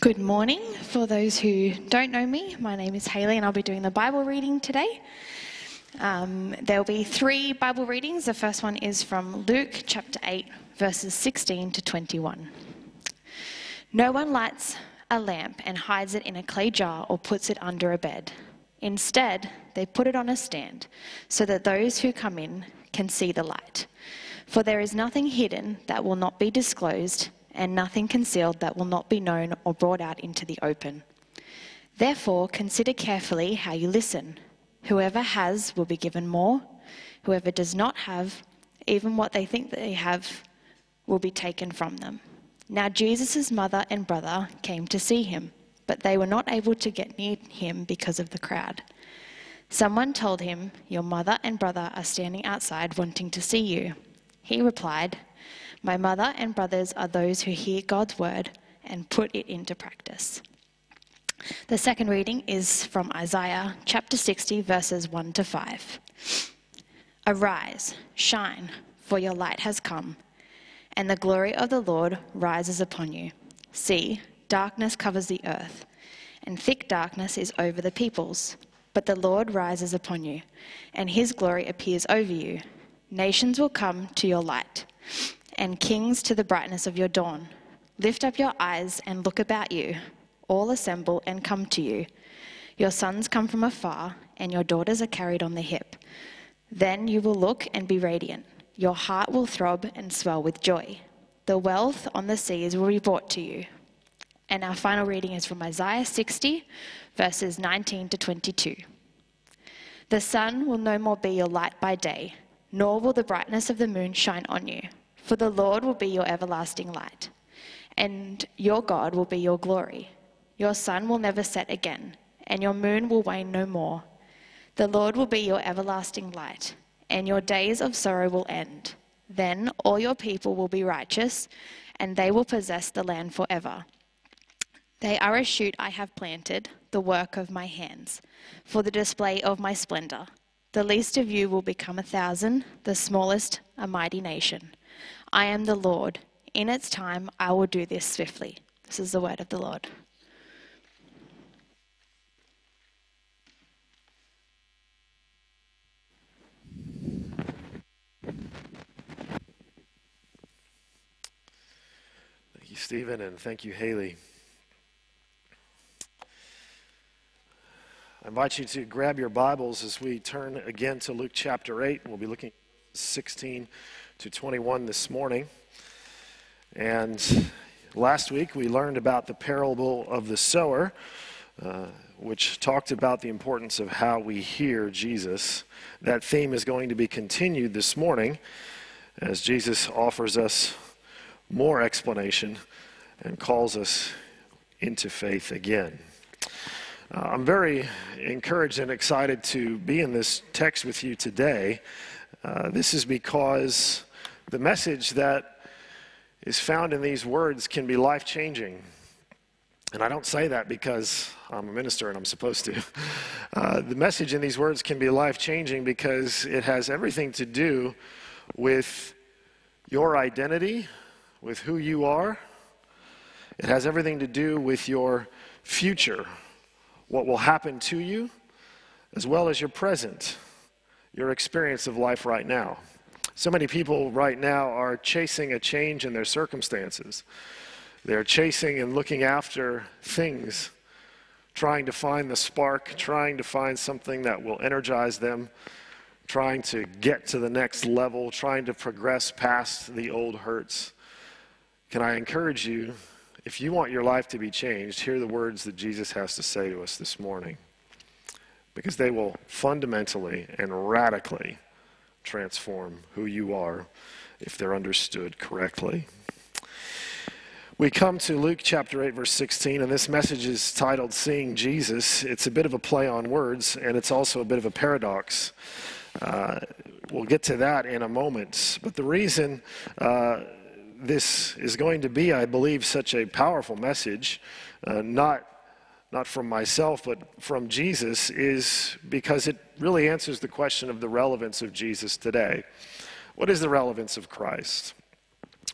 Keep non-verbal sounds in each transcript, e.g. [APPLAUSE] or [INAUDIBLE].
Good morning. For those who don't know me, my name is Haley and I'll be doing the Bible reading today. Um, there'll be three Bible readings. The first one is from Luke chapter 8, verses 16 to 21. No one lights a lamp and hides it in a clay jar or puts it under a bed. Instead, they put it on a stand so that those who come in can see the light. For there is nothing hidden that will not be disclosed and nothing concealed that will not be known or brought out into the open. Therefore, consider carefully how you listen. Whoever has will be given more, whoever does not have, even what they think they have, will be taken from them. Now, Jesus' mother and brother came to see him, but they were not able to get near him because of the crowd. Someone told him, Your mother and brother are standing outside wanting to see you. He replied, my mother and brothers are those who hear God's word and put it into practice. The second reading is from Isaiah chapter 60, verses 1 to 5. Arise, shine, for your light has come, and the glory of the Lord rises upon you. See, darkness covers the earth, and thick darkness is over the peoples. But the Lord rises upon you, and his glory appears over you. Nations will come to your light and kings to the brightness of your dawn. Lift up your eyes and look about you. All assemble and come to you. Your sons come from afar, and your daughters are carried on the hip. Then you will look and be radiant. Your heart will throb and swell with joy. The wealth on the seas will be brought to you. And our final reading is from Isaiah 60, verses 19 to 22. The sun will no more be your light by day, nor will the brightness of the moon shine on you. For the Lord will be your everlasting light, and your God will be your glory. Your sun will never set again, and your moon will wane no more. The Lord will be your everlasting light, and your days of sorrow will end. Then all your people will be righteous, and they will possess the land forever. They are a shoot I have planted, the work of my hands, for the display of my splendor. The least of you will become a thousand, the smallest a mighty nation. I am the Lord. In its time, I will do this swiftly. This is the word of the Lord. Thank you, Stephen, and thank you, Haley. I invite you to grab your Bibles as we turn again to Luke chapter 8. We'll be looking at 16 to 21 this morning. And last week we learned about the parable of the sower, uh, which talked about the importance of how we hear Jesus. That theme is going to be continued this morning as Jesus offers us more explanation and calls us into faith again. Uh, I'm very encouraged and excited to be in this text with you today. Uh, this is because the message that is found in these words can be life changing. And I don't say that because I'm a minister and I'm supposed to. [LAUGHS] Uh, the message in these words can be life changing because it has everything to do with your identity, with who you are. It has everything to do with your future, what will happen to you, as well as your present, your experience of life right now. So many people right now are chasing a change in their circumstances. They're chasing and looking after things, trying to find the spark, trying to find something that will energize them, trying to get to the next level, trying to progress past the old hurts. Can I encourage you, if you want your life to be changed, hear the words that Jesus has to say to us this morning. Because they will fundamentally and radically transform who you are if they're understood correctly. We come to Luke chapter 8, verse 16, and this message is titled Seeing Jesus. It's a bit of a play on words, and it's also a bit of a paradox. Uh, we'll get to that in a moment. But the reason uh, this is going to be, I believe, such a powerful message, uh, not not from myself, but from Jesus, is because it really answers the question of the relevance of Jesus today. What is the relevance of Christ?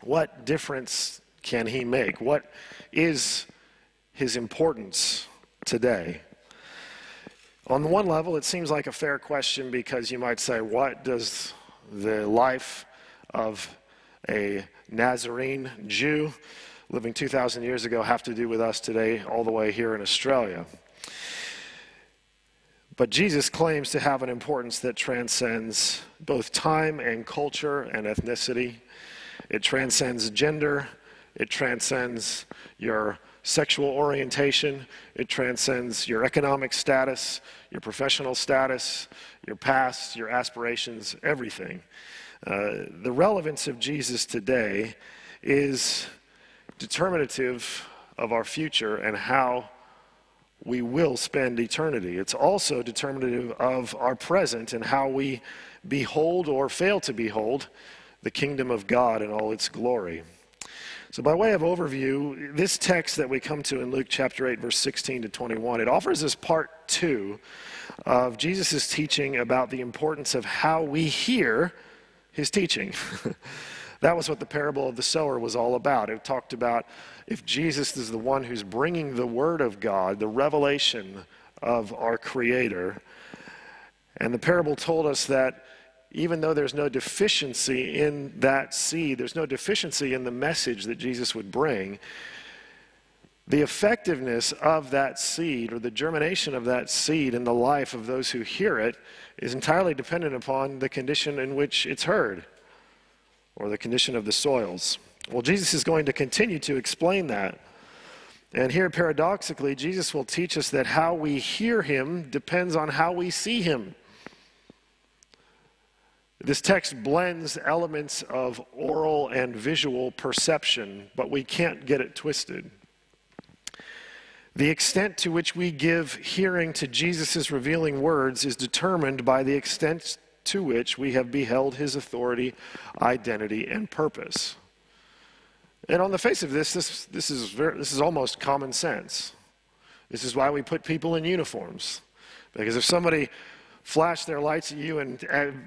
What difference can he make? What is his importance today? On the one level, it seems like a fair question because you might say, what does the life of a Nazarene Jew living 2,000 years ago have to do with us today, all the way here in Australia? But Jesus claims to have an importance that transcends both time and culture and ethnicity. It transcends gender. It transcends your sexual orientation. It transcends your economic status, your professional status, your past, your aspirations, everything. Uh, the relevance of Jesus today is determinative of our future and how we will spend eternity. It's also determinative of our present and how we behold or fail to behold the kingdom of God in all its glory. So, by way of overview, this text that we come to in Luke chapter 8, verse 16 to 21, it offers us part two of Jesus' teaching about the importance of how we hear his teaching. [LAUGHS] that was what the parable of the sower was all about. It talked about if Jesus is the one who's bringing the Word of God, the revelation of our Creator, and the parable told us that even though there's no deficiency in that seed, there's no deficiency in the message that Jesus would bring, the effectiveness of that seed or the germination of that seed in the life of those who hear it is entirely dependent upon the condition in which it's heard or the condition of the soils. Well, Jesus is going to continue to explain that. And here, paradoxically, Jesus will teach us that how we hear him depends on how we see him. This text blends elements of oral and visual perception, but we can't get it twisted. The extent to which we give hearing to Jesus' revealing words is determined by the extent to which we have beheld his authority, identity, and purpose. And on the face of this, this, this, is, very, this is almost common sense. This is why we put people in uniforms. Because if somebody flashed their lights at you and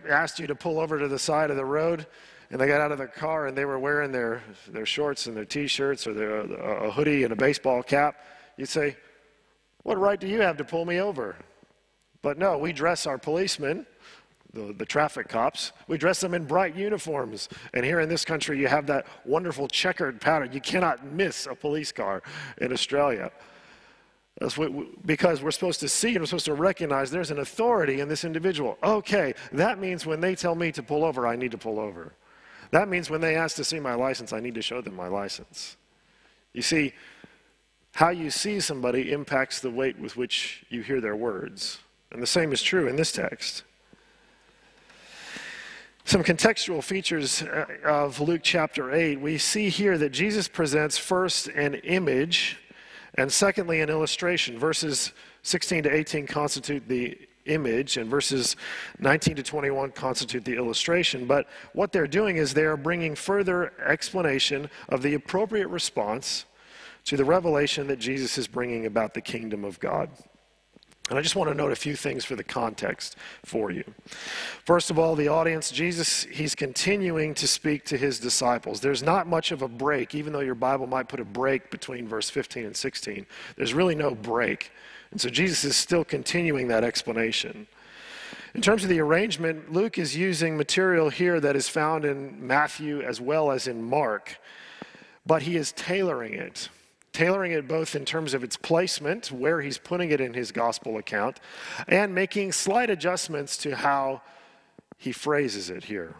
asked you to pull over to the side of the road, and they got out of their car and they were wearing their, their shorts and their t-shirts or their, a hoodie and a baseball cap, you'd say, what right do you have to pull me over? But no, we dress our policemen the, the traffic cops. We dress them in bright uniforms. And here in this country, you have that wonderful checkered pattern. You cannot miss a police car in Australia. Because we're supposed to see and we're supposed to recognize there's an authority in this individual. Okay, that means when they tell me to pull over, I need to pull over. That means when they ask to see my license, I need to show them my license. You see, how you see somebody impacts the weight with which you hear their words. And the same is true in this text. Some contextual features uh, of Luke chapter 8. We see here that Jesus presents first an image and secondly an illustration. Verses 16 to 18 constitute the image, and verses 19 to 21 constitute the illustration. But what they're doing is they are bringing further explanation of the appropriate response to the revelation that Jesus is bringing about the kingdom of God. And I just want to note a few things for the context for you. First of all, the audience, Jesus, he's continuing to speak to his disciples. There's not much of a break, even though your Bible might put a break between verse 15 and 16. There's really no break. And so Jesus is still continuing that explanation. In terms of the arrangement, Luke is using material here that is found in Matthew as well as in Mark, but he is tailoring it tailoring it both in terms of its placement, where he's putting it in his gospel account, and making slight adjustments to how he phrases it here.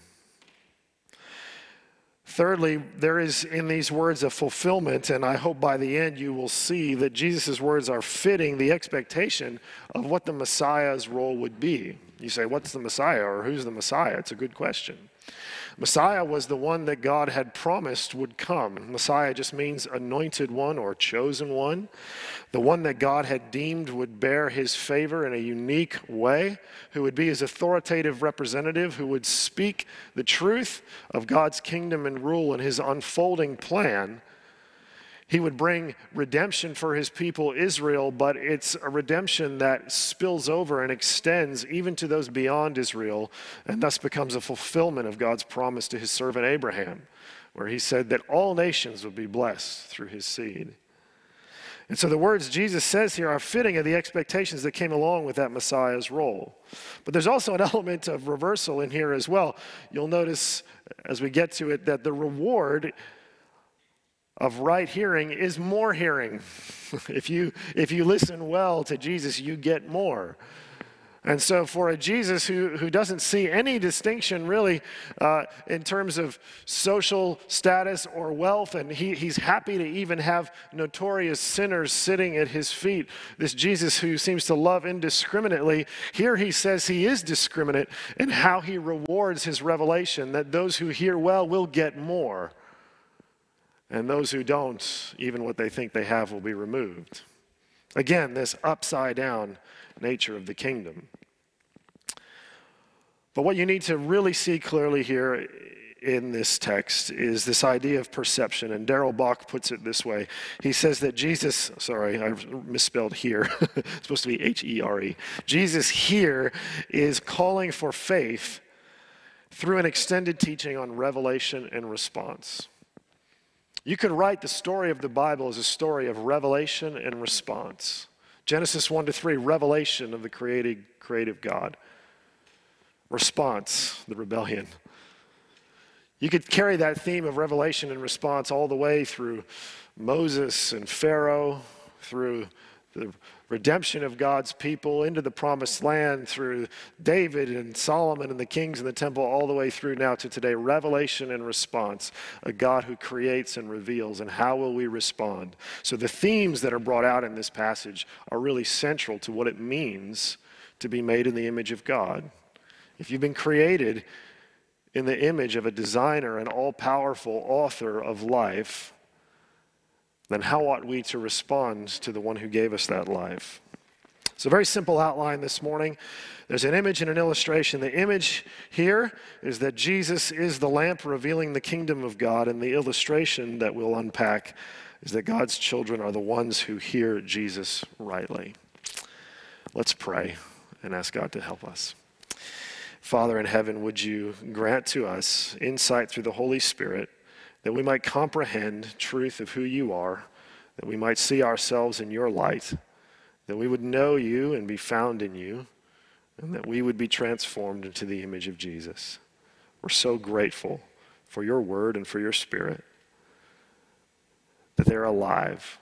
Thirdly, there is in these words a fulfillment, and I hope by the end you will see that Jesus' words are fitting the expectation of what the Messiah's role would be. You say, What's the Messiah, or who's the Messiah? It's a good question. Messiah was the one that God had promised would come. Messiah just means anointed one or chosen one, the one that God had deemed would bear his favor in a unique way, who would be his authoritative representative, who would speak the truth of God's kingdom and rule and his unfolding plan he would bring redemption for his people Israel, but it's a redemption that spills over and extends even to those beyond Israel, and thus becomes a fulfillment of God's promise to his servant Abraham, where he said that all nations would be blessed through his seed. And so the words Jesus says here are fitting of the expectations that came along with that Messiah's role. But there's also an [LAUGHS] element of reversal in here as well. You'll notice as we get to it that the reward of right hearing is more hearing. [LAUGHS] if, you, if you listen well to Jesus, you get more. And so, for a Jesus who, who doesn't see any distinction really uh, in terms of social status or wealth, and he, he's happy to even have notorious sinners sitting at his feet, this Jesus who seems to love indiscriminately, here he says he is discriminate in how he rewards his revelation, that those who hear well will get more, and those who don't, even what they think they have will be removed. Again, this upside down nature of the kingdom. But what you need to really see clearly here in this text is this idea of perception. And Darrell Bock puts it this way He says that Jesus, sorry, I misspelled here, [LAUGHS] it's supposed to be H E R E. Jesus here is calling for faith through an extended teaching on revelation and response. You could write the story of the Bible as a story of revelation and response. Genesis 1 to 3, revelation of the created, creative God. Response, the rebellion. You could carry that theme of revelation and response all the way through Moses and Pharaoh, through the redemption of God's people into the promised land through David and Solomon and the kings and the temple, all the way through now to today. Revelation and response, a God who creates and reveals, and how will we respond? So, the themes that are brought out in this passage are really central to what it means to be made in the image of God. If you've been created in the image of a designer, an all powerful author of life, then how ought we to respond to the one who gave us that life? It's a very simple outline this morning. There's an image and an illustration. The image here is that Jesus is the lamp revealing the kingdom of God, and the illustration that we'll unpack is that God's children are the ones who hear Jesus rightly. Let's pray and ask God to help us. Father in heaven, would you grant to us insight through the Holy Spirit that we might comprehend truth of who you are, that we might see ourselves in your light, that we would know you and be found in you, and that we would be transformed into the image of Jesus. We're so grateful for your word and for your spirit, that they're alive,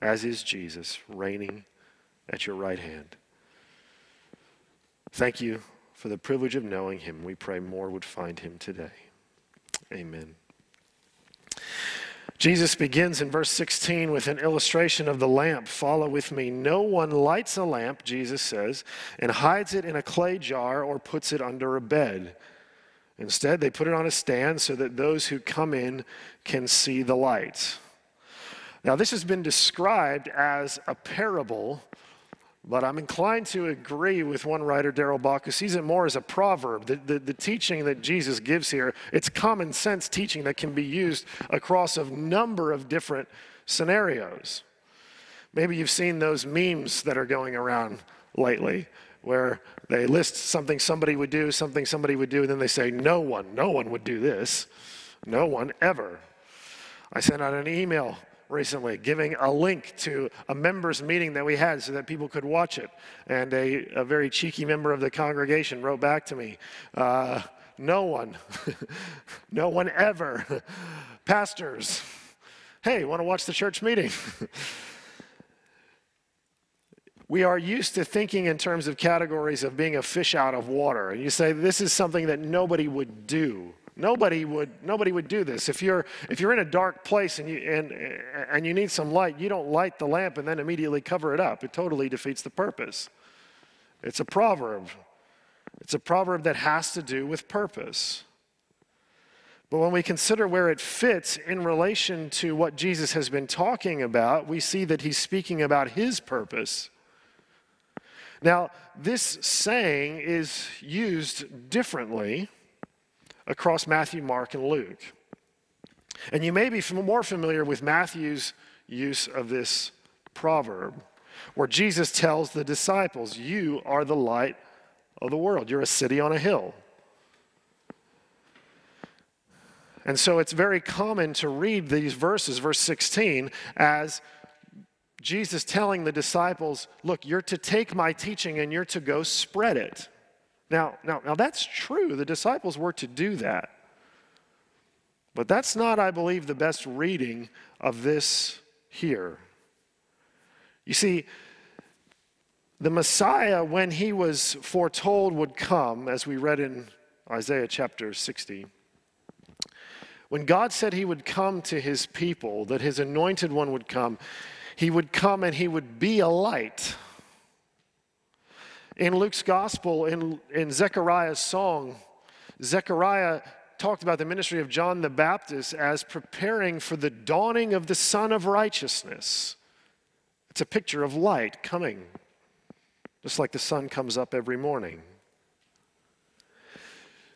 as is Jesus, reigning at your right hand. Thank you for the privilege of knowing him. We pray more would find him today. Amen. Jesus begins in verse 16 with an illustration of the lamp. Follow with me. No one lights a lamp, Jesus says, and hides it in a clay jar or puts it under a bed. Instead, they put it on a stand so that those who come in can see the light. Now, this has been described as a parable but I'm inclined to agree with one writer, Darrell Bock, who sees it more as a proverb. The, the, the, teaching that Jesus gives here, it's common sense teaching that can be used across a number of different scenarios. Maybe you've seen those memes that are going around lately where they list something somebody would do, something somebody would do, and then they say, No one, no one would do this. No one ever. I sent out an email recently, giving a link to a members' meeting that we had so that people could watch it. And a, a very cheeky member of the congregation wrote back to me, uh, No one, [LAUGHS] no one ever. [LAUGHS] Pastors, hey, want to watch the church meeting? [LAUGHS] we are used to thinking in terms of categories of being a fish out of water. And you say, This is something that nobody would do. Nobody would, nobody would do this. If you're, if you're in a dark place and you, and, and you need some light, you don't light the lamp and then immediately cover it up. It totally defeats the purpose. It's a proverb. It's a proverb that has to do with purpose. But when we consider where it fits in relation to what Jesus has been talking about, we see that he's speaking about his purpose. Now, this saying is used differently across Matthew, Mark, and Luke. And you may be more familiar with Matthew's use of this proverb, where Jesus tells the disciples, You are the light of the world, you're a city on a hill. And so it's very common to read these verses, verse 16, as Jesus telling the disciples, Look, you're to take my teaching and you're to go spread it. Now, now, now that's true. The disciples were to do that. But that's not, I believe, the best reading of this here. You see, the Messiah, when he was foretold would come, as we read in Isaiah chapter 60, when God said he would come to his people, that his anointed one would come, he would come and he would be a light. In Luke's gospel, in, in Zechariah's song, Zechariah talked about the ministry of John the Baptist as preparing for the dawning of the Sun of Righteousness. It's a picture of light coming, just like the sun comes up every morning.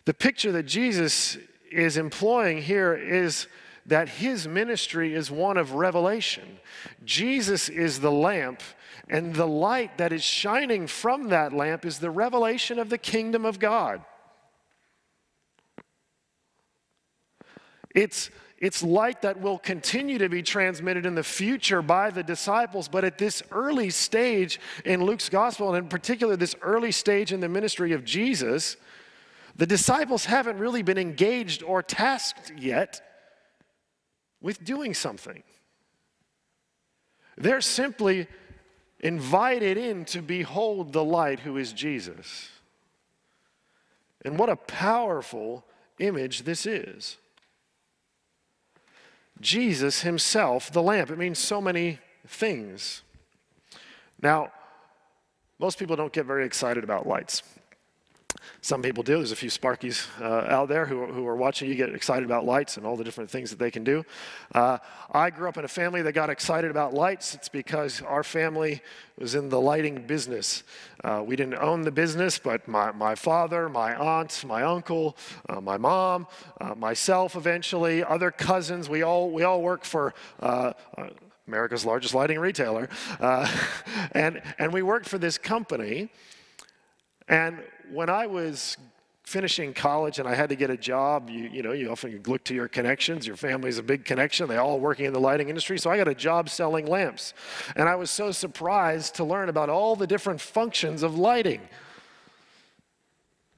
The picture that Jesus is employing here is that his ministry is one of revelation. Jesus is the lamp, and the light that is shining from that lamp is the revelation of the kingdom of God. It's, it's light that will continue to be transmitted in the future by the disciples, but at this early stage in Luke's gospel, and in particular, this early stage in the ministry of Jesus, the disciples haven't really been engaged or tasked yet with doing something. They're simply invited in to behold the light who is Jesus. And what a powerful image this is. Jesus himself, the lamp. It means so many things. Now, most people don't get very excited about lights. Some people do. There's a few Sparkies uh, out there who, who are watching you get excited about lights and all the different things that they can do. Uh, I grew up in a family that got excited about lights. It's because our family was in the lighting business. Uh, we didn't own the business, but my, my father, my aunt, my uncle, uh, my mom, uh, myself eventually, other cousins, we all, we all work for. Uh, America's largest lighting retailer. [LAUGHS] and, and we worked for this company. And when I was finishing college and I had to get a job, you, you know, you often look to your connections. Your family's a big connection. They all working in the lighting industry. So I got a job selling lamps. And I was so surprised to learn about all the different functions of lighting.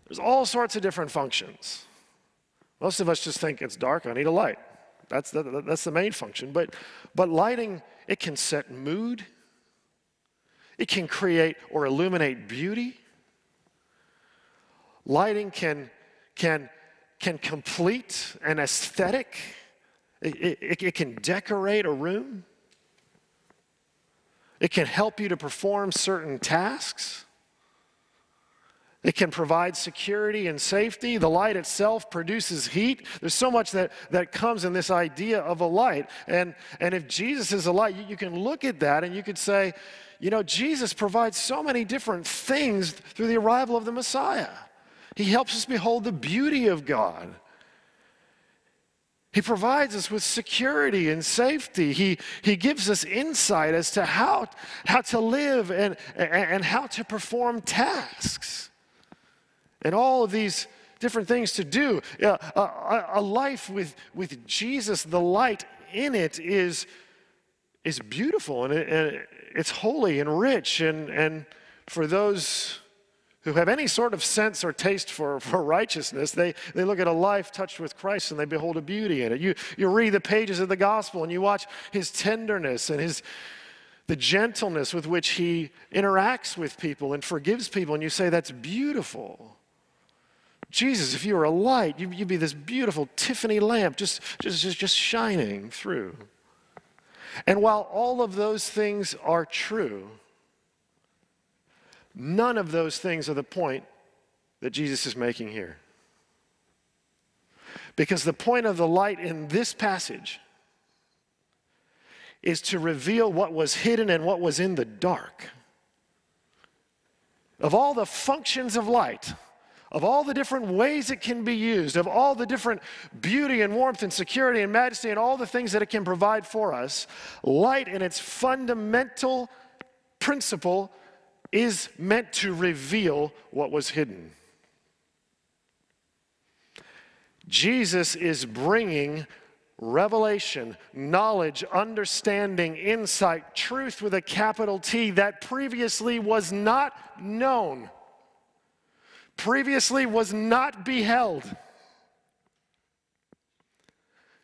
There's all sorts of different functions. Most of us just think it's dark, I need a light. That's the, that's the main function. But, but lighting, it can set mood, it can create or illuminate beauty. Lighting can, can, can complete an aesthetic, it, it, it can decorate a room, it can help you to perform certain tasks. It can provide security and safety. The light itself produces heat. There's so much that, that comes in this idea of a light. And, and if Jesus is a light, you, you can look at that and you could say, you know, Jesus provides so many different things through the arrival of the Messiah. He helps us behold the beauty of God. He provides us with security and safety. He, he gives us insight as to how, how to live and, and how to perform tasks. And all of these different things to do. A, a, a life with, with Jesus, the light in it, is, is beautiful and, it, and it's holy and rich. And, and for those who have any sort of sense or taste for, for righteousness, they, they look at a life touched with Christ and they behold a beauty in it. You, you read the pages of the gospel and you watch his tenderness and his, the gentleness with which he interacts with people and forgives people, and you say, That's beautiful. Jesus, if you were a light, you'd be this beautiful Tiffany lamp just, just, just, just shining through. And while all of those things are true, None of those things are the point that Jesus is making here. Because the point of the light in this passage is to reveal what was hidden and what was in the dark. Of all the functions of light, of all the different ways it can be used, of all the different beauty and warmth and security and majesty and all the things that it can provide for us, light in its fundamental principle is meant to reveal what was hidden. Jesus is bringing revelation, knowledge, understanding, insight, truth with a capital T that previously was not known, previously was not beheld.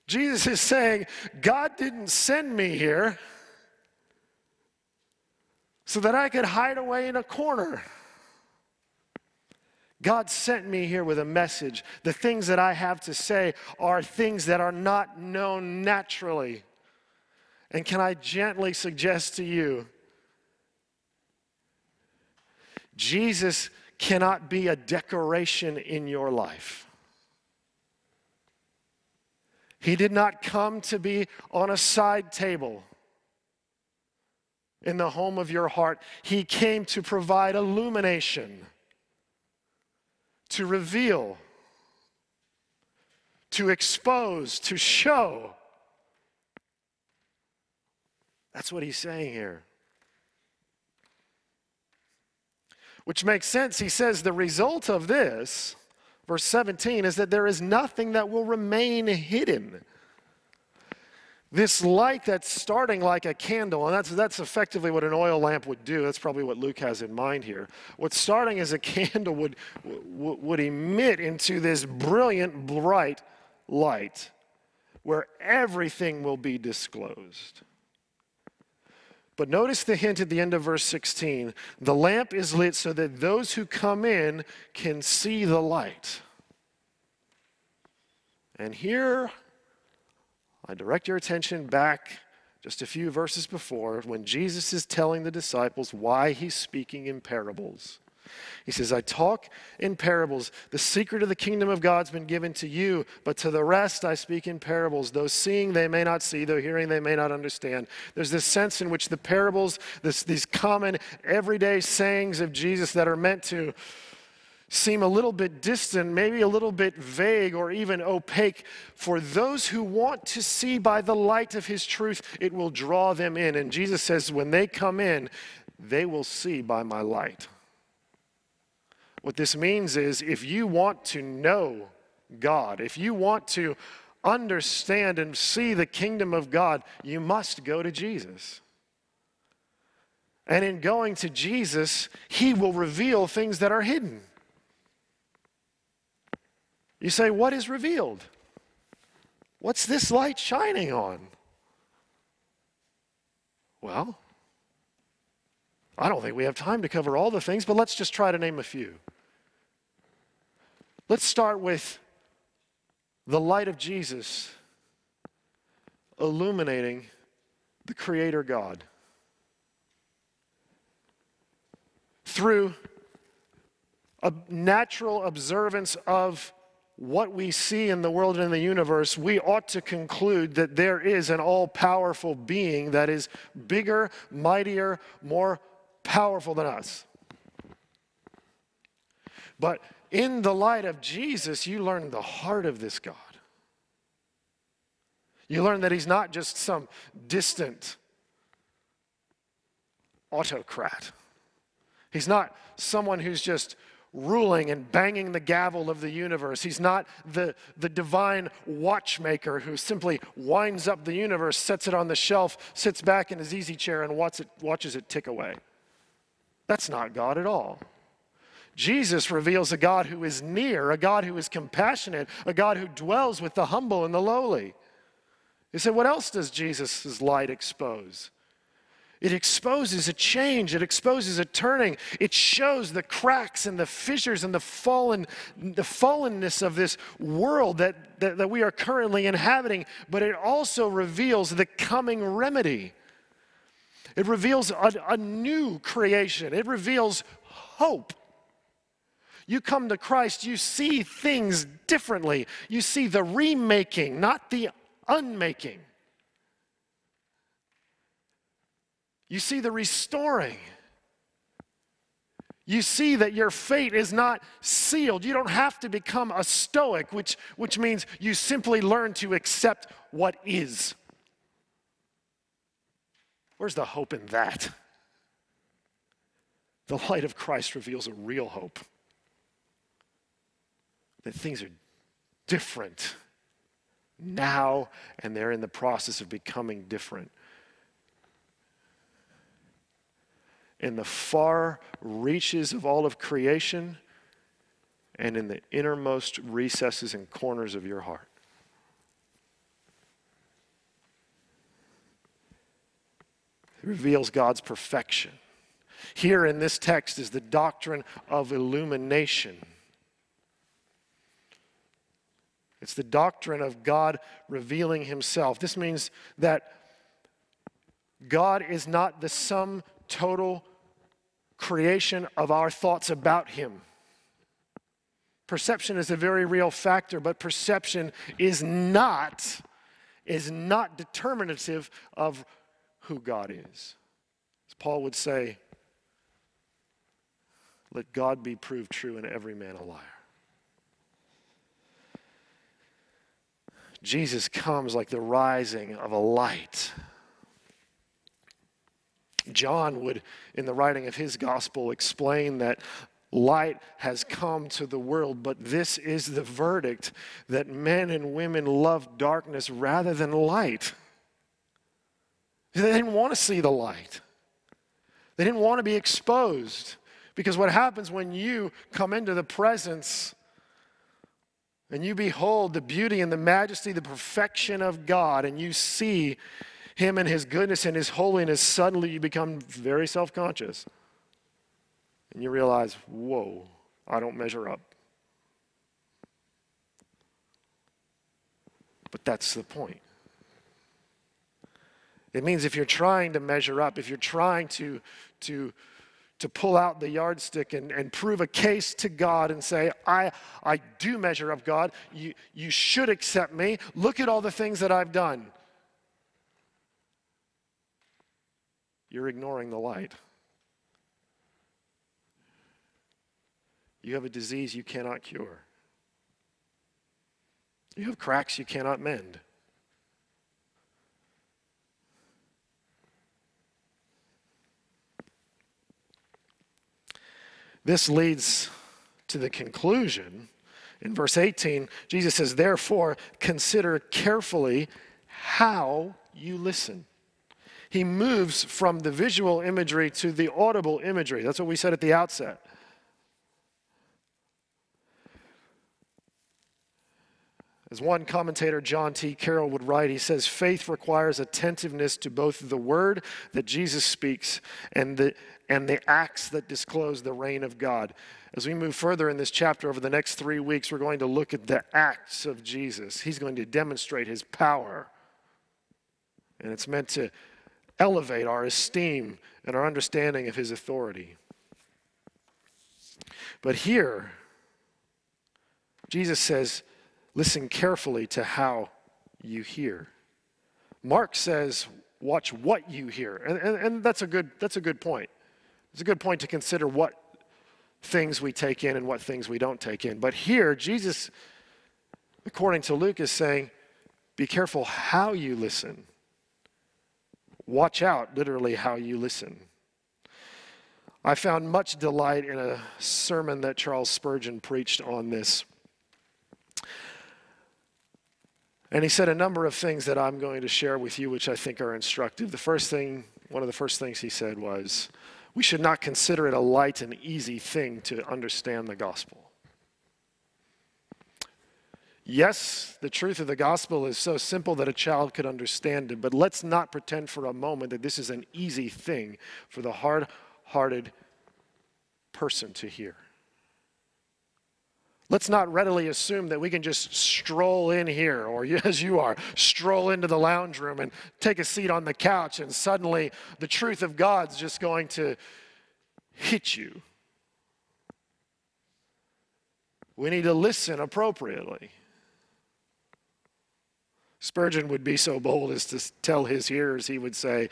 Jesus is saying, God didn't send me here so that I could hide away in a corner. God sent me here with a message. The things that I have to say are things that are not known naturally. And can I gently suggest to you, Jesus cannot be a decoration in your life. He did not come to be on a side table in the home of your heart. He came to provide illumination, to reveal, to expose, to show. That's what he's saying here. Which makes sense. He says the result of this verse 17, is that there is nothing that will remain hidden. This light that's starting like a candle, and that's, that's effectively what an oil lamp would do. That's probably what Luke has in mind here. What's starting as a [LAUGHS] candle would, would, would emit into this brilliant, bright light where everything will be disclosed. But notice the hint at the end of verse 16. The lamp is lit so that those who come in can see the light. And here, I direct your attention back just a few verses before when Jesus is telling the disciples why he's speaking in parables. He says, I talk in parables. The secret of the kingdom of God's been given to you, but to the rest I speak in parables. Though seeing they may not see, though hearing they may not understand. There's this sense in which the parables, this, these common everyday sayings of Jesus that are meant to seem a little bit distant, maybe a little bit vague or even opaque, for those who want to see by the light of his truth, it will draw them in. And Jesus says, when they come in, they will see by my light. What this means is if you want to know God, if you want to understand and see the kingdom of God, you must go to Jesus. And in going to Jesus, He will reveal things that are hidden. You say, What is revealed? What's this light shining on? Well, I don't think we have time to cover all the things, but let's just try to name a few. Let's start with the light of Jesus illuminating the Creator God. Through a natural observance of what we see in the world and in the universe, we ought to conclude that there is an all powerful being that is bigger, mightier, more powerful than us. But in the light of Jesus, you learn the heart of this God. You learn that he's not just some distant autocrat. He's not someone who's just ruling and banging the gavel of the universe. He's not the, the divine watchmaker who simply winds up the universe, sets it on the shelf, sits back in his easy chair, and watches it, watches it tick away. That's not God at all. Jesus reveals a God who is near, a God who is compassionate, a God who dwells with the humble and the lowly. You say, what else does Jesus' light expose? It exposes a change. It exposes a turning. It shows the cracks and the fissures and the fallen, the fallenness of this world that, that, that we are currently inhabiting. But it also reveals the coming remedy. It reveals a, a new creation. It reveals hope. You come to Christ, you see things differently. You see the remaking, not the unmaking. You see the restoring. You see that your fate is not sealed. You don't have to become a stoic, which, which means you simply learn to accept what is. Where's the hope in that? The light of Christ reveals a real hope that things are different now, and they're in the process of becoming different. In the far reaches of all of creation, and in the innermost recesses and corners of your heart. It reveals God's perfection. Here in this text is the doctrine of illumination. It's the doctrine of God revealing Himself. This means that God is not the sum total creation of our thoughts about Him. Perception is a very real factor, but perception is not, is not determinative of who God is. As Paul would say, let God be proved true and every man a liar. Jesus comes like the rising of a light. John would, in the writing of his gospel, explain that Light has come to the world, but this is the verdict that men and women love darkness rather than light. They didn't want to see the light, they didn't want to be exposed. Because what happens when you come into the presence and you behold the beauty and the majesty, the perfection of God, and you see Him and His goodness and His holiness, suddenly you become very self conscious and you realize, whoa, I don't measure up. But that's the point. It means if you're trying to measure up, if you're trying to, to, to pull out the yardstick and, and prove a case to God and say, I, I do measure up, God, you, you should accept me. Look at all the things that I've done. You're ignoring the light. You have a disease you cannot cure. You have cracks you cannot mend. This leads to the conclusion. In verse 18, Jesus says, Therefore, consider carefully how you listen. He moves from the visual imagery to the audible imagery. That's what we said at the outset. As one commentator, John T. Carroll, would write, he says, faith requires attentiveness to both the word that Jesus speaks and the, and the acts that disclose the reign of God. As we move further in this chapter over the next three weeks, we're going to look at the acts of Jesus. He's going to demonstrate his power. And it's meant to elevate our esteem and our understanding of his authority. But here, Jesus says, Listen carefully to how you hear. Mark says, watch what you hear. And, and, and, that's, a good, that's a good point. It's a good point to consider what things we take in and what things we don't take in. But here, Jesus, according to Luke, is saying, be careful how you listen. Watch out, literally, how you listen. I found much delight in a sermon that Charles Spurgeon preached on this. And he said a number of things that I'm going to share with you, which I think are instructive. The first thing, one of the first things he said was, we should not consider it a light and easy thing to understand the gospel. Yes, the truth of the gospel is so simple that a child could understand it, but let's not pretend for a moment that this is an easy thing for the hard hearted person to hear. Let's not readily assume that we can just stroll in here, or [LAUGHS] as you are, stroll into the lounge room and take a seat on the couch, and suddenly the truth of God's just going to hit you. We need to listen appropriately. Spurgeon would be so bold as to tell his hearers, he would say,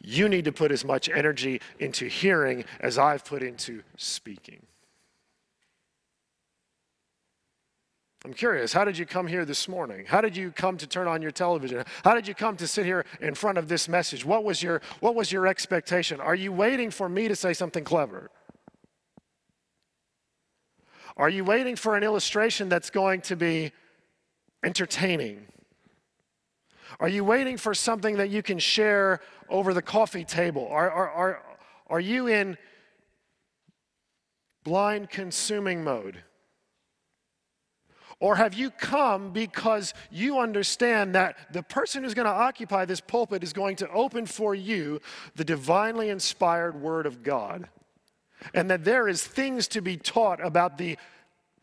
You need to put as much energy into hearing as I've put into speaking. I'm curious, how did you come here this morning? How did you come to turn on your television? How did you come to sit here in front of this message? What was your, what was your expectation? Are you waiting for me to say something clever? Are you waiting for an illustration that's going to be entertaining? Are you waiting for something that you can share over the coffee table? Are, are, are, are you in blind consuming mode? Or have you come because you understand that the person who's going to occupy this pulpit is going to open for you the divinely inspired Word of God? And that there is things to be taught about the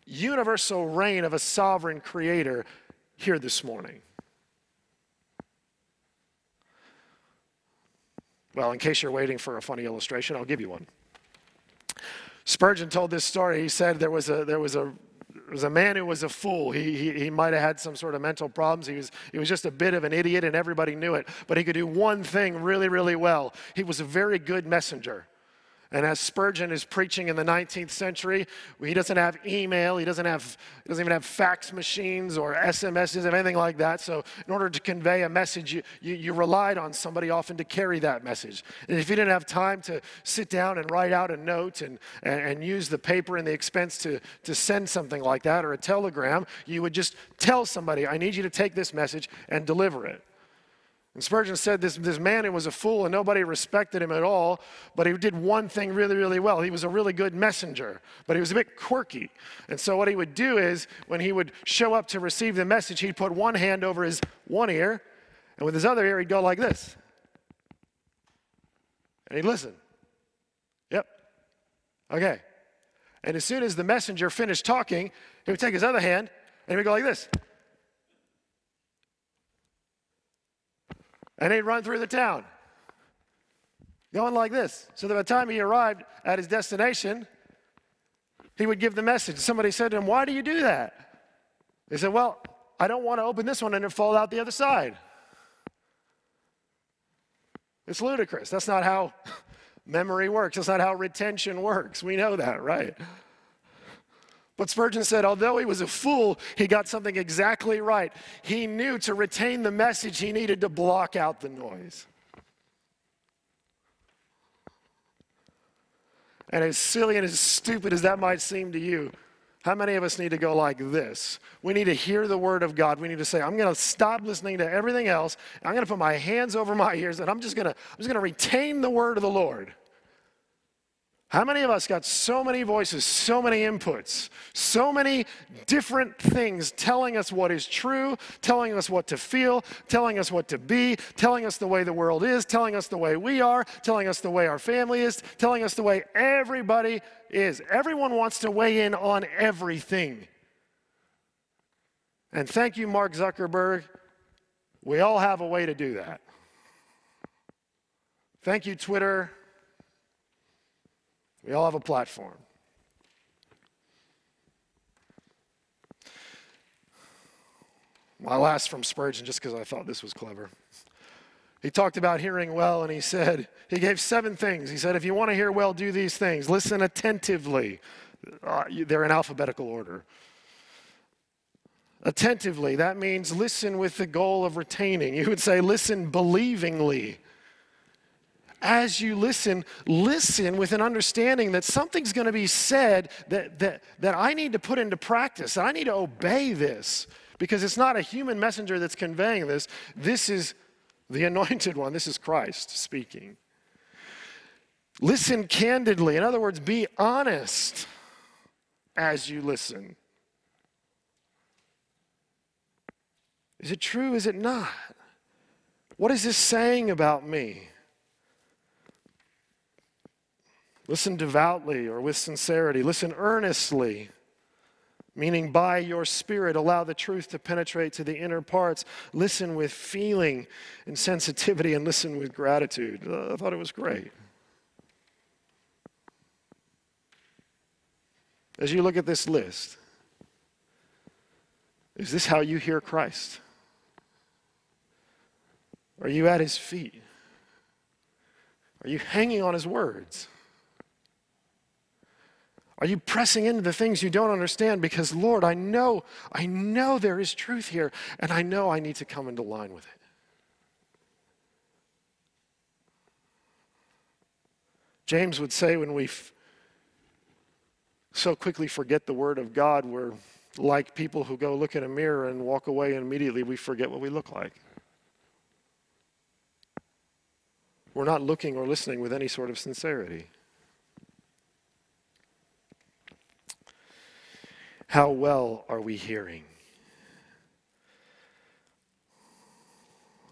universal reign of a sovereign creator here this morning. Well, in case you're waiting for a funny illustration, I'll give you one. Spurgeon told this story. He said there was a, there was a, there was a man who was a fool. He, he, he might have had some sort of mental problems. He was, he was just a bit of an idiot, and everybody knew it. But he could do one thing really, really well. He was a very good messenger. And as Spurgeon is preaching in the 19th century, he doesn't have email, he doesn't have, he doesn't even have fax machines or SMSs or anything like that. So in order to convey a message, you, you, you, relied on somebody often to carry that message. And if you didn't have time to sit down and write out a note and, and, and use the paper and the expense to, to send something like that or a telegram, you would just tell somebody, I need you to take this message and deliver it. And Spurgeon said this, this man who was a fool and nobody respected him at all, but he did one thing really, really well. He was a really good messenger, but he was a bit quirky. And so what he would do is when he would show up to receive the message, he'd put one hand over his one ear, and with his other ear, he'd go like this. And he'd listen. Yep. Okay. And as soon as the messenger finished talking, he would take his other hand and he would go like this. And he'd run through the town going like this. So that by the time he arrived at his destination, he would give the message. Somebody said to him, Why do you do that? He said, Well, I don't want to open this one and it fall out the other side. It's ludicrous. That's not how [LAUGHS] memory works. That's not how retention works. We know that, right? But Spurgeon said, although he was a fool, he got something exactly right. He knew to retain the message, he needed to block out the noise. And as silly and as stupid as that might seem to you, how many of us need to go like this? We need to hear the word of God. We need to say, I'm going to stop listening to everything else. I'm going to put my hands over my ears and I'm just going to I'm just going to retain the word of the Lord. How many of us got so many voices, so many inputs, so many different things telling us what is true, telling us what to feel, telling us what to be, telling us the way the world is, telling us the way we are, telling us the way our family is, telling us the way everybody is. Everyone wants to weigh in on everything. And thank you, Mark Zuckerberg. We all have a way to do that. Thank you, Twitter. We all have a platform. My last from Spurgeon, just because I thought this was clever. He talked about hearing well, and he said, he gave seven things. He said, if you want to hear well, do these things. Listen attentively. Uh, they're in alphabetical order. Attentively, that means listen with the goal of retaining. You would say, listen believingly as you listen, listen with an understanding that something's going to be said that, that, that I need to put into practice. I need to obey this because it's not a human messenger that's conveying this. This is the [LAUGHS] anointed one, this is Christ speaking. Listen candidly. In other words, be honest as you listen. Is it true? Is it not? What is this saying about me? Listen devoutly or with sincerity. Listen earnestly, meaning by your spirit, allow the truth to penetrate to the inner parts. Listen with feeling and sensitivity and listen with gratitude. Uh, I thought it was great. As you look at this list, is this how you hear Christ? Are you at his feet? Are you hanging on his words? Are you pressing into the things you don't understand? Because, Lord, I know, I know there is truth here, and I know I need to come into line with it. James would say when we so quickly forget the Word of God, we're like people who go look in a mirror and walk away, and immediately we forget what we look like. We're not looking or listening with any sort of sincerity. How well are we hearing?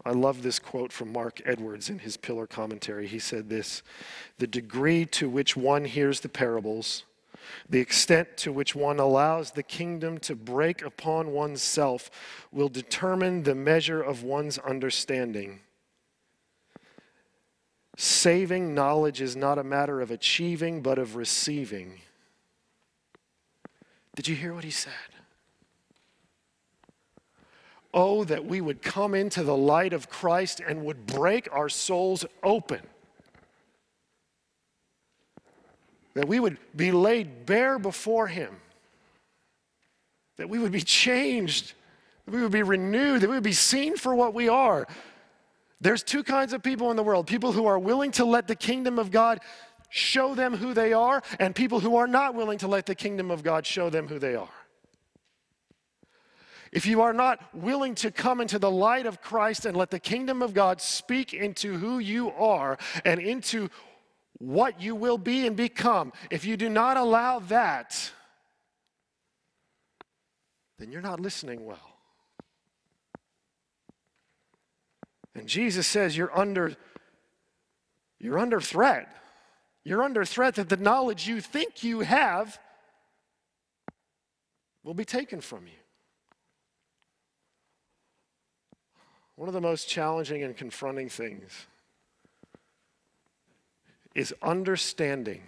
I love this quote from Mark Edwards in his Pillar commentary. He said this The degree to which one hears the parables, the extent to which one allows the kingdom to break upon oneself, will determine the measure of one's understanding. Saving knowledge is not a matter of achieving, but of receiving. Did you hear what he said? Oh, that we would come into the light of Christ and would break our souls open. That we would be laid bare before him. That we would be changed. That we would be renewed. That we would be seen for what we are. There's two kinds of people in the world people who are willing to let the kingdom of God show them who they are, and people who are not willing to let the kingdom of God show them who they are. If you are not willing to come into the light of Christ and let the kingdom of God speak into who you are and into what you will be and become, if you do not allow that, then you're not listening well. And Jesus says you're under you're under threat. You're under threat that the knowledge you think you have will be taken from you. One of the most challenging and confronting things is understanding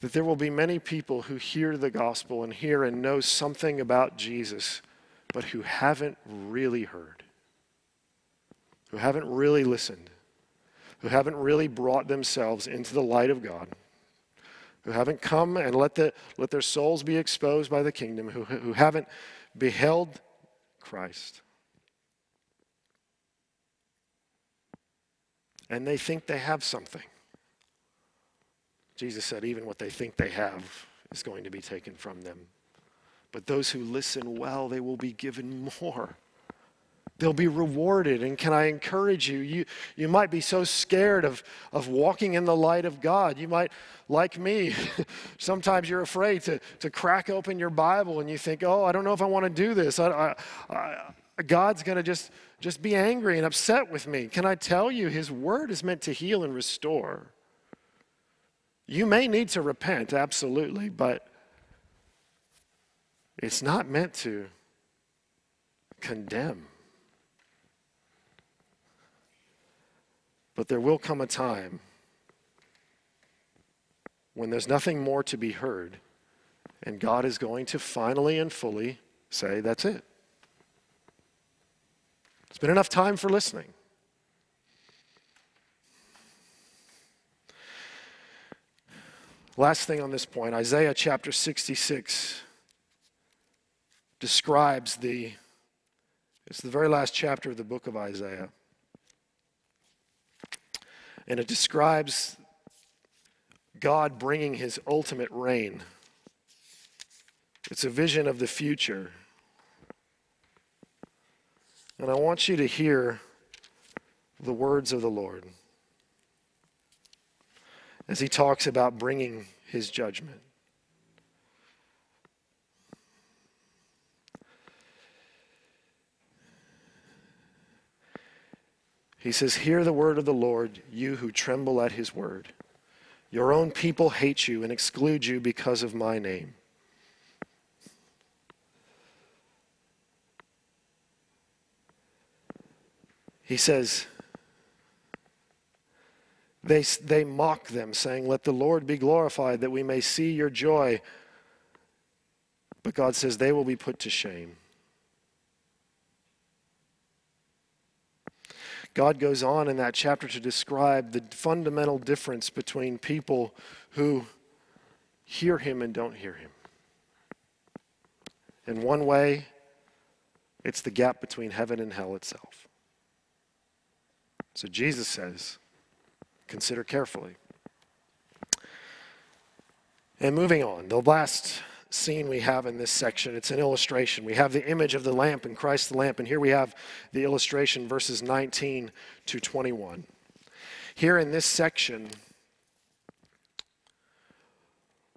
that there will be many people who hear the gospel and hear and know something about Jesus, but who haven't really heard, who haven't really listened who haven't really brought themselves into the light of God, who haven't come and let, the, let their souls be exposed by the kingdom, who, who haven't beheld Christ. And they think they have something. Jesus said, even what they think they have is going to be taken from them. But those who listen well, they will be given more. They'll be rewarded. And can I encourage you? You, you might be so scared of, of walking in the light of God. You might, like me, [LAUGHS] sometimes you're afraid to, to crack open your Bible and you think, oh, I don't know if I want to do this. I, I, I, God's going to just, just be angry and upset with me. Can I tell you, His Word is meant to heal and restore. You may need to repent, absolutely, but it's not meant to condemn. But there will come a time when there's nothing more to be heard, and God is going to finally and fully say, That's it. It's been enough time for listening. Last thing on this point Isaiah chapter 66 describes the, it's the very last chapter of the book of Isaiah. And it describes God bringing his ultimate reign. It's a vision of the future. And I want you to hear the words of the Lord as he talks about bringing his judgment. He says, Hear the word of the Lord, you who tremble at his word. Your own people hate you and exclude you because of my name. He says, they, they mock them, saying, Let the Lord be glorified, that we may see your joy. But God says, They will be put to shame. God goes on in that chapter to describe the fundamental difference between people who hear him and don't hear him. In one way, it's the gap between heaven and hell itself. So Jesus says, consider carefully. And moving on, the last scene we have in this section, it's an illustration. We have the image of the lamp and Christ the lamp, and here we have the illustration, verses 19 to 21. Here in this section,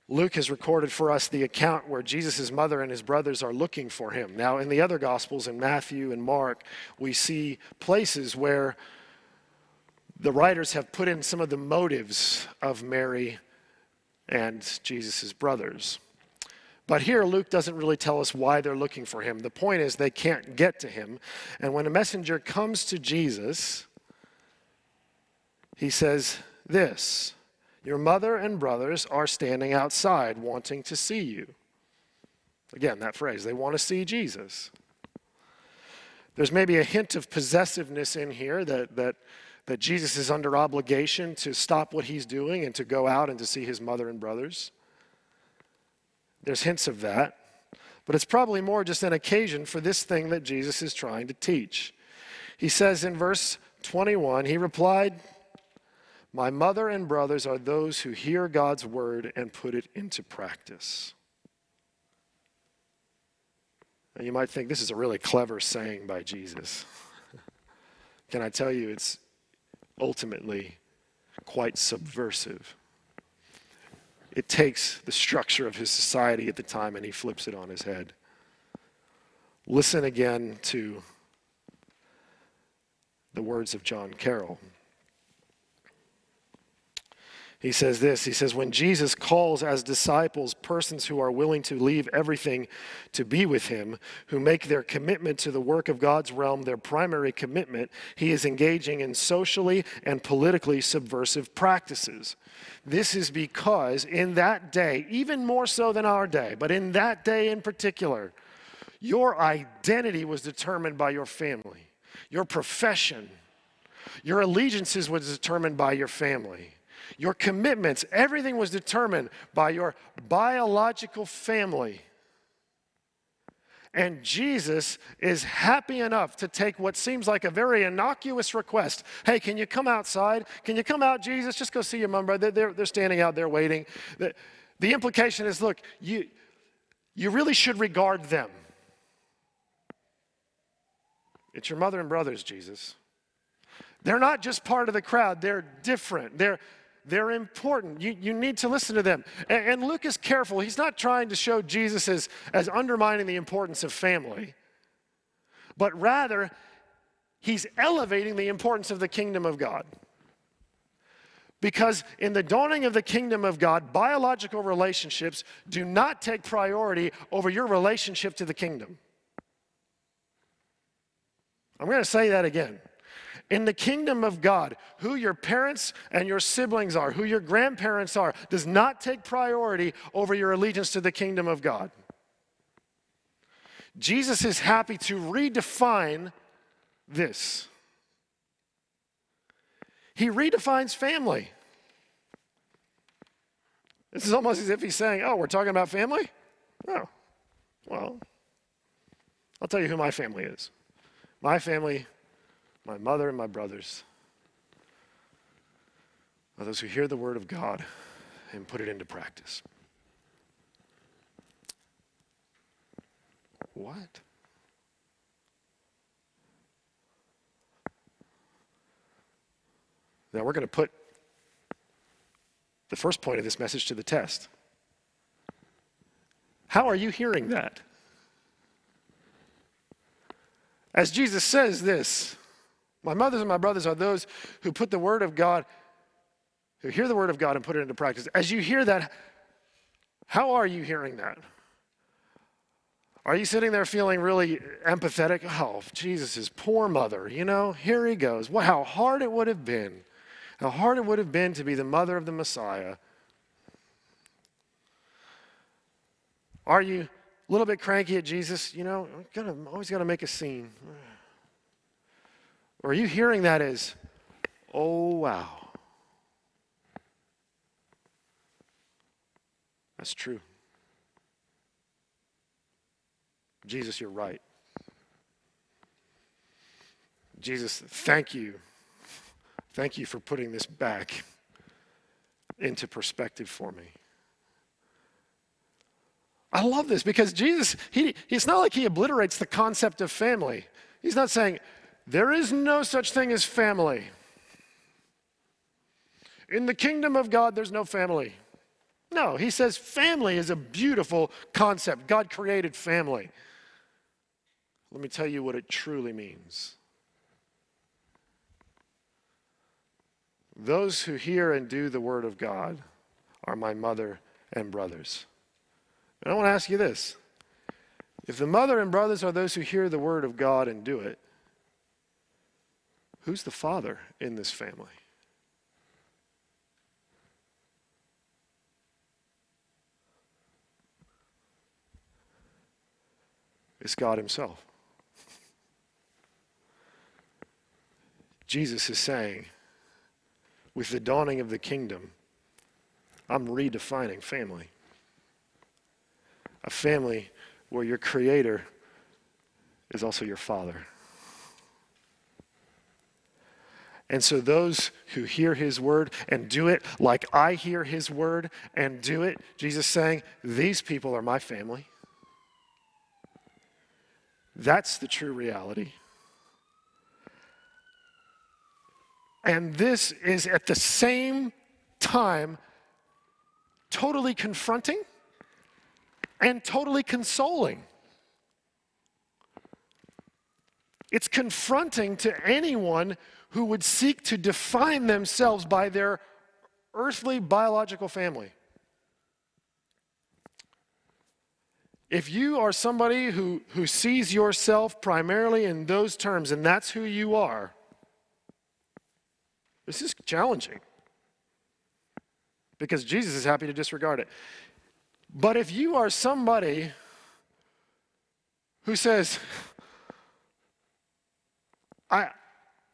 Luke has recorded for us the account where Jesus' mother and his brothers are looking for him. Now, in the other Gospels, in Matthew and Mark, we see places where the writers have put in some of the motives of Mary and Jesus' brothers. But here, Luke doesn't really tell us why they're looking for him. The point is, they can't get to him. And when a messenger comes to Jesus, he says this Your mother and brothers are standing outside wanting to see you. Again, that phrase, they want to see Jesus. There's maybe a hint of possessiveness in here that, that that Jesus is under obligation to stop what he's doing and to go out and to see his mother and brothers. There's hints of that. But it's probably more just an occasion for this thing that Jesus is trying to teach. He says in verse 21, he replied, My mother and brothers are those who hear God's word and put it into practice. And you might think this is a really clever saying by Jesus. [LAUGHS] Can I tell you, it's, ultimately quite subversive. It takes the structure of his society at the time and he flips it on his head. Listen again to the words of John Carroll. He says this He says, When Jesus calls as disciples persons who are willing to leave everything to be with him, who make their commitment to the work of God's realm their primary commitment, he is engaging in socially and politically subversive practices. This is because in that day, even more so than our day, but in that day in particular, your identity was determined by your family, your profession, your allegiances was determined by your family your commitments, everything was determined by your biological family. And Jesus is happy enough to take what seems like a very innocuous request. Hey, can you come outside? Can you come out, Jesus? Just go see your mom, brother. They're, they're standing out there waiting. The, the implication is look, you, you really should regard them. It's your mother and brothers, Jesus. They're not just part of the crowd, they're different. They're, they're important. You, you need to listen to them. And, and Luke is careful. He's not trying to show Jesus as, as undermining the importance of family, but rather, he's elevating the importance of the kingdom of God. Because in the dawning of the kingdom of God, biological relationships do not take priority over your relationship to the kingdom. I'm going to say that again. In the kingdom of God, who your parents and your siblings are, who your grandparents are, does not take priority over your allegiance to the kingdom of God. Jesus is happy to redefine this. He redefines family. This is almost as if he's saying, Oh, we're talking about family? Oh, well, I'll tell you who my family is. My family my mother and my brothers are those who hear the word of God and put it into practice. What? Now we're going to put the first point of this message to the test. How are you hearing that? As Jesus says this, my mothers and my brothers are those who put the word of God, who hear the word of God and put it into practice. As you hear that, how are you hearing that? Are you sitting there feeling really empathetic? Oh, Jesus' poor mother, you know, here he goes. Well, how hard it would have been. How hard it would have been to be the mother of the Messiah. Are you a little bit cranky at Jesus? You know, I'm always got to make a scene. Or are you hearing that as, oh, wow? That's true. Jesus, you're right. Jesus, thank you. Thank you for putting this back into perspective for me. I love this because Jesus, he, it's not like he obliterates the concept of family. He's not saying, there is no such thing as family. In the kingdom of God, there's no family. No, he says family is a beautiful concept. God created family. Let me tell you what it truly means. Those who hear and do the word of God are my mother and brothers. And I want to ask you this if the mother and brothers are those who hear the word of God and do it, who's the father in this family? It's God Himself. Jesus is saying, with the dawning of the kingdom, I'm redefining family. A family where your creator is also your father. And so, those who hear his word and do it like I hear his word and do it, Jesus saying, These people are my family. That's the true reality. And this is at the same time totally confronting and totally consoling. It's confronting to anyone who would seek to define themselves by their earthly biological family. If you are somebody who, who sees yourself primarily in those terms, and that's who you are, this is challenging because Jesus is happy to disregard it. But if you are somebody who says, I,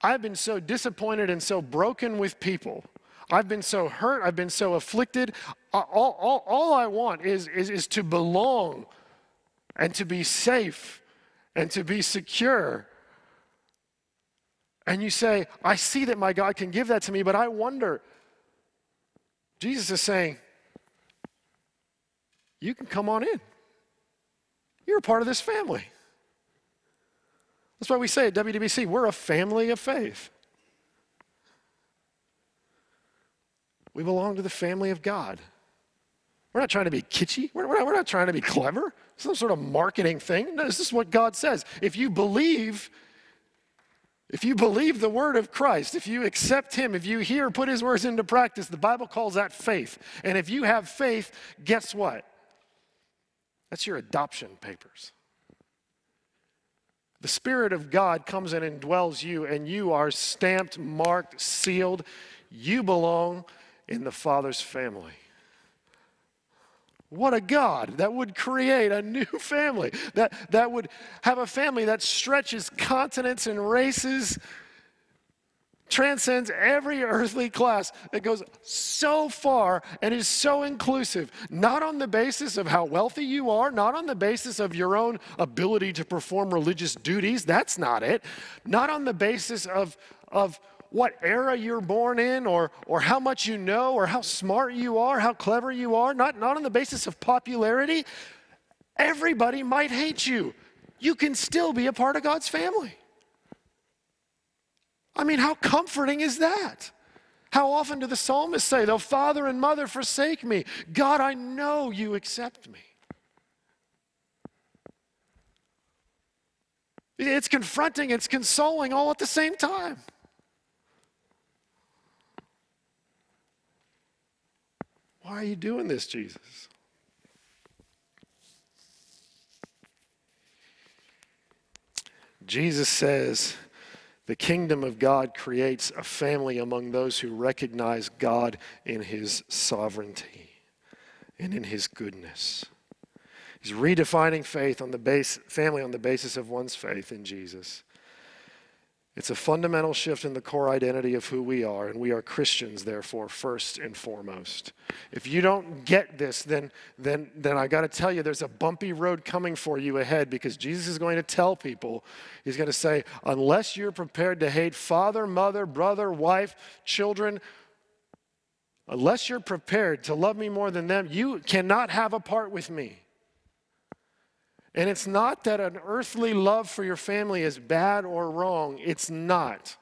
I've been so disappointed and so broken with people. I've been so hurt. I've been so afflicted. All, all, all I want is, is, is to belong and to be safe and to be secure. And you say, I see that my God can give that to me, but I wonder. Jesus is saying, You can come on in. You're a part of this family. That's why we say at WDBC, we're a family of faith. We belong to the family of God. We're not trying to be kitschy. We're, not, we're not trying to be clever. Some sort of marketing thing. No, this is what God says. If you believe, if you believe the word of Christ, if you accept Him, if you hear, put His words into practice, the Bible calls that faith. And if you have faith, guess what? That's your adoption papers. The Spirit of God comes in and dwells you, and you are stamped, marked, sealed. You belong in the Father's family. What a God that would create a new [LAUGHS] family, that, that would have a family that stretches continents and races transcends every earthly class that goes so far and is so inclusive, not on the basis of how wealthy you are, not on the basis of your own ability to perform religious duties, that's not it, not on the basis of, of what era you're born in or, or how much you know or how smart you are, how clever you are, not, not on the basis of popularity. Everybody might hate you. You can still be a part of God's family. I mean, how comforting is that? How often do the psalmists say, Though father and mother forsake me, God, I know you accept me? It's confronting, it's consoling all at the same time. Why are you doing this, Jesus? Jesus says, the kingdom of God creates a family among those who recognize God in his sovereignty and in his goodness. He's redefining faith on the base, family on the basis of one's faith in Jesus. It's a fundamental shift in the core identity of who we are, and we are Christians, therefore, first and foremost. If you don't get this, then, then, then I got to tell you, there's a bumpy road coming for you ahead because Jesus is going to tell people, He's going to say, unless you're prepared to hate father, mother, brother, wife, children, unless you're prepared to love me more than them, you cannot have a part with me. And it's not that an earthly love for your family is bad or wrong, it's not.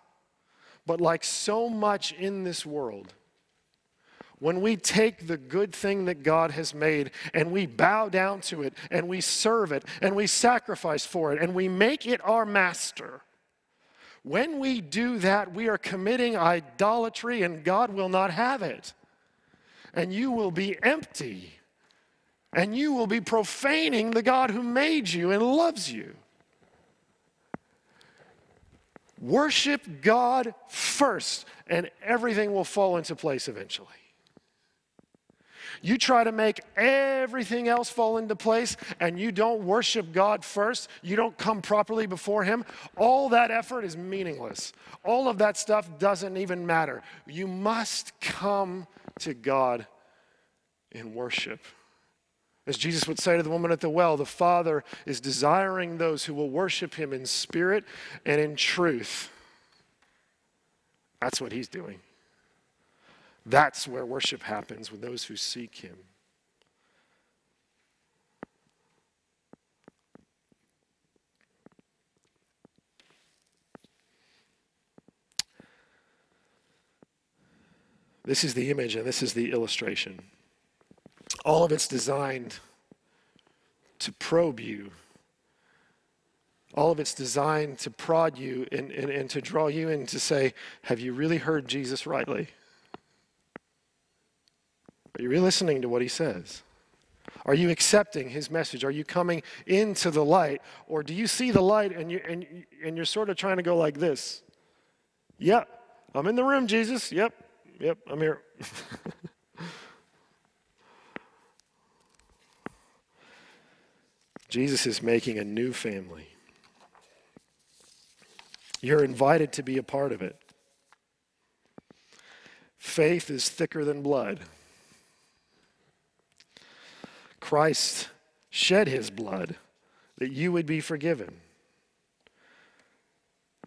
But like so much in this world, when we take the good thing that God has made and we bow down to it and we serve it and we sacrifice for it and we make it our master, when we do that, we are committing idolatry and God will not have it. And you will be empty. And you will be profaning the God who made you and loves you. Worship God first, and everything will fall into place eventually. You try to make everything else fall into place and you don't worship God first, you don't come properly before Him, all that effort is meaningless. All of that stuff doesn't even matter. You must come to God in worship. As Jesus would say to the woman at the well, the Father is desiring those who will worship Him in spirit and in truth. That's what He's doing. That's where worship happens with those who seek Him. This is the image and this is the illustration. All of it's designed to probe you. All of it's designed to prod you and, and, and to draw you in to say, Have you really heard Jesus rightly? Are you really listening to what he says? Are you accepting his message? Are you coming into the light? Or do you see the light and, you, and, and you're sort of trying to go like this? Yep, I'm in the room, Jesus. Yep, yep, I'm here. [LAUGHS] Jesus is making a new family. You're invited to be a part of it. Faith is thicker than blood. Christ shed his blood that you would be forgiven.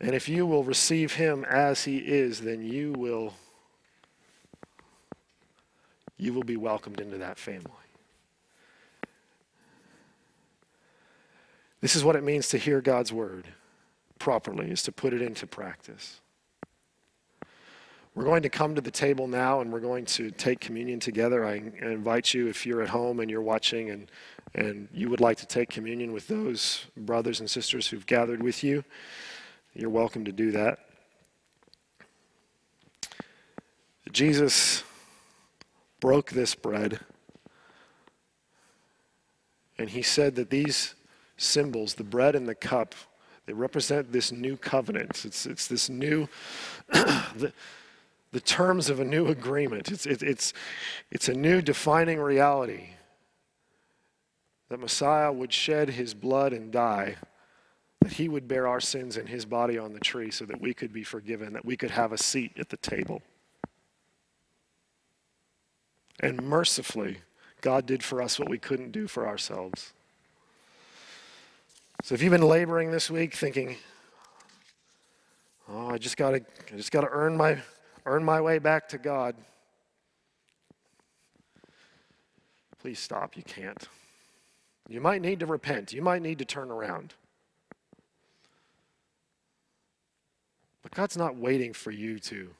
And if you will receive him as he is, then you will you will be welcomed into that family. This is what it means to hear God's word properly, is to put it into practice. We're going to come to the table now and we're going to take communion together. I invite you, if you're at home and you're watching and, and you would like to take communion with those brothers and sisters who've gathered with you, you're welcome to do that. Jesus broke this bread and he said that these symbols, the bread and the cup, they represent this new covenant. It's, it's this new. [CLEARS THROAT] the, the terms of a new agreement. It's, it, it's, it's a new defining reality that Messiah would shed his blood and die, that he would bear our sins in his body on the tree so that we could be forgiven, that we could have a seat at the table. And mercifully, God did for us what we couldn't do for ourselves. So if you've been laboring this week thinking, oh, I just gotta I just gotta earn my earn my way back to God. Please stop. You can't. You might need to repent. You might need to turn around. But God's not waiting for you to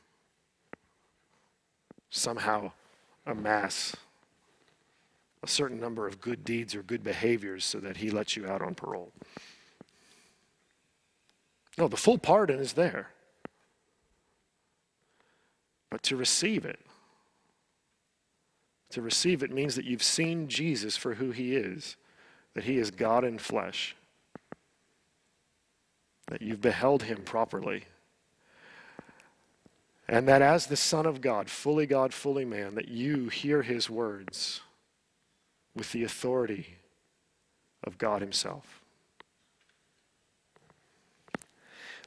somehow amass a certain number of good deeds or good behaviors so that He lets you out on parole. No, the full pardon is there but to receive it. To receive it means that you've seen Jesus for who he is, that he is God in flesh, that you've beheld him properly, and that as the Son of God, fully God, fully man, that you hear his words with the authority of God himself.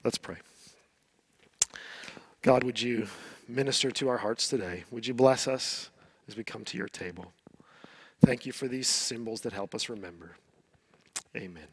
Let's pray. God, would you minister to our hearts today. Would you bless us as we come to your table? Thank you for these symbols that help us remember. Amen.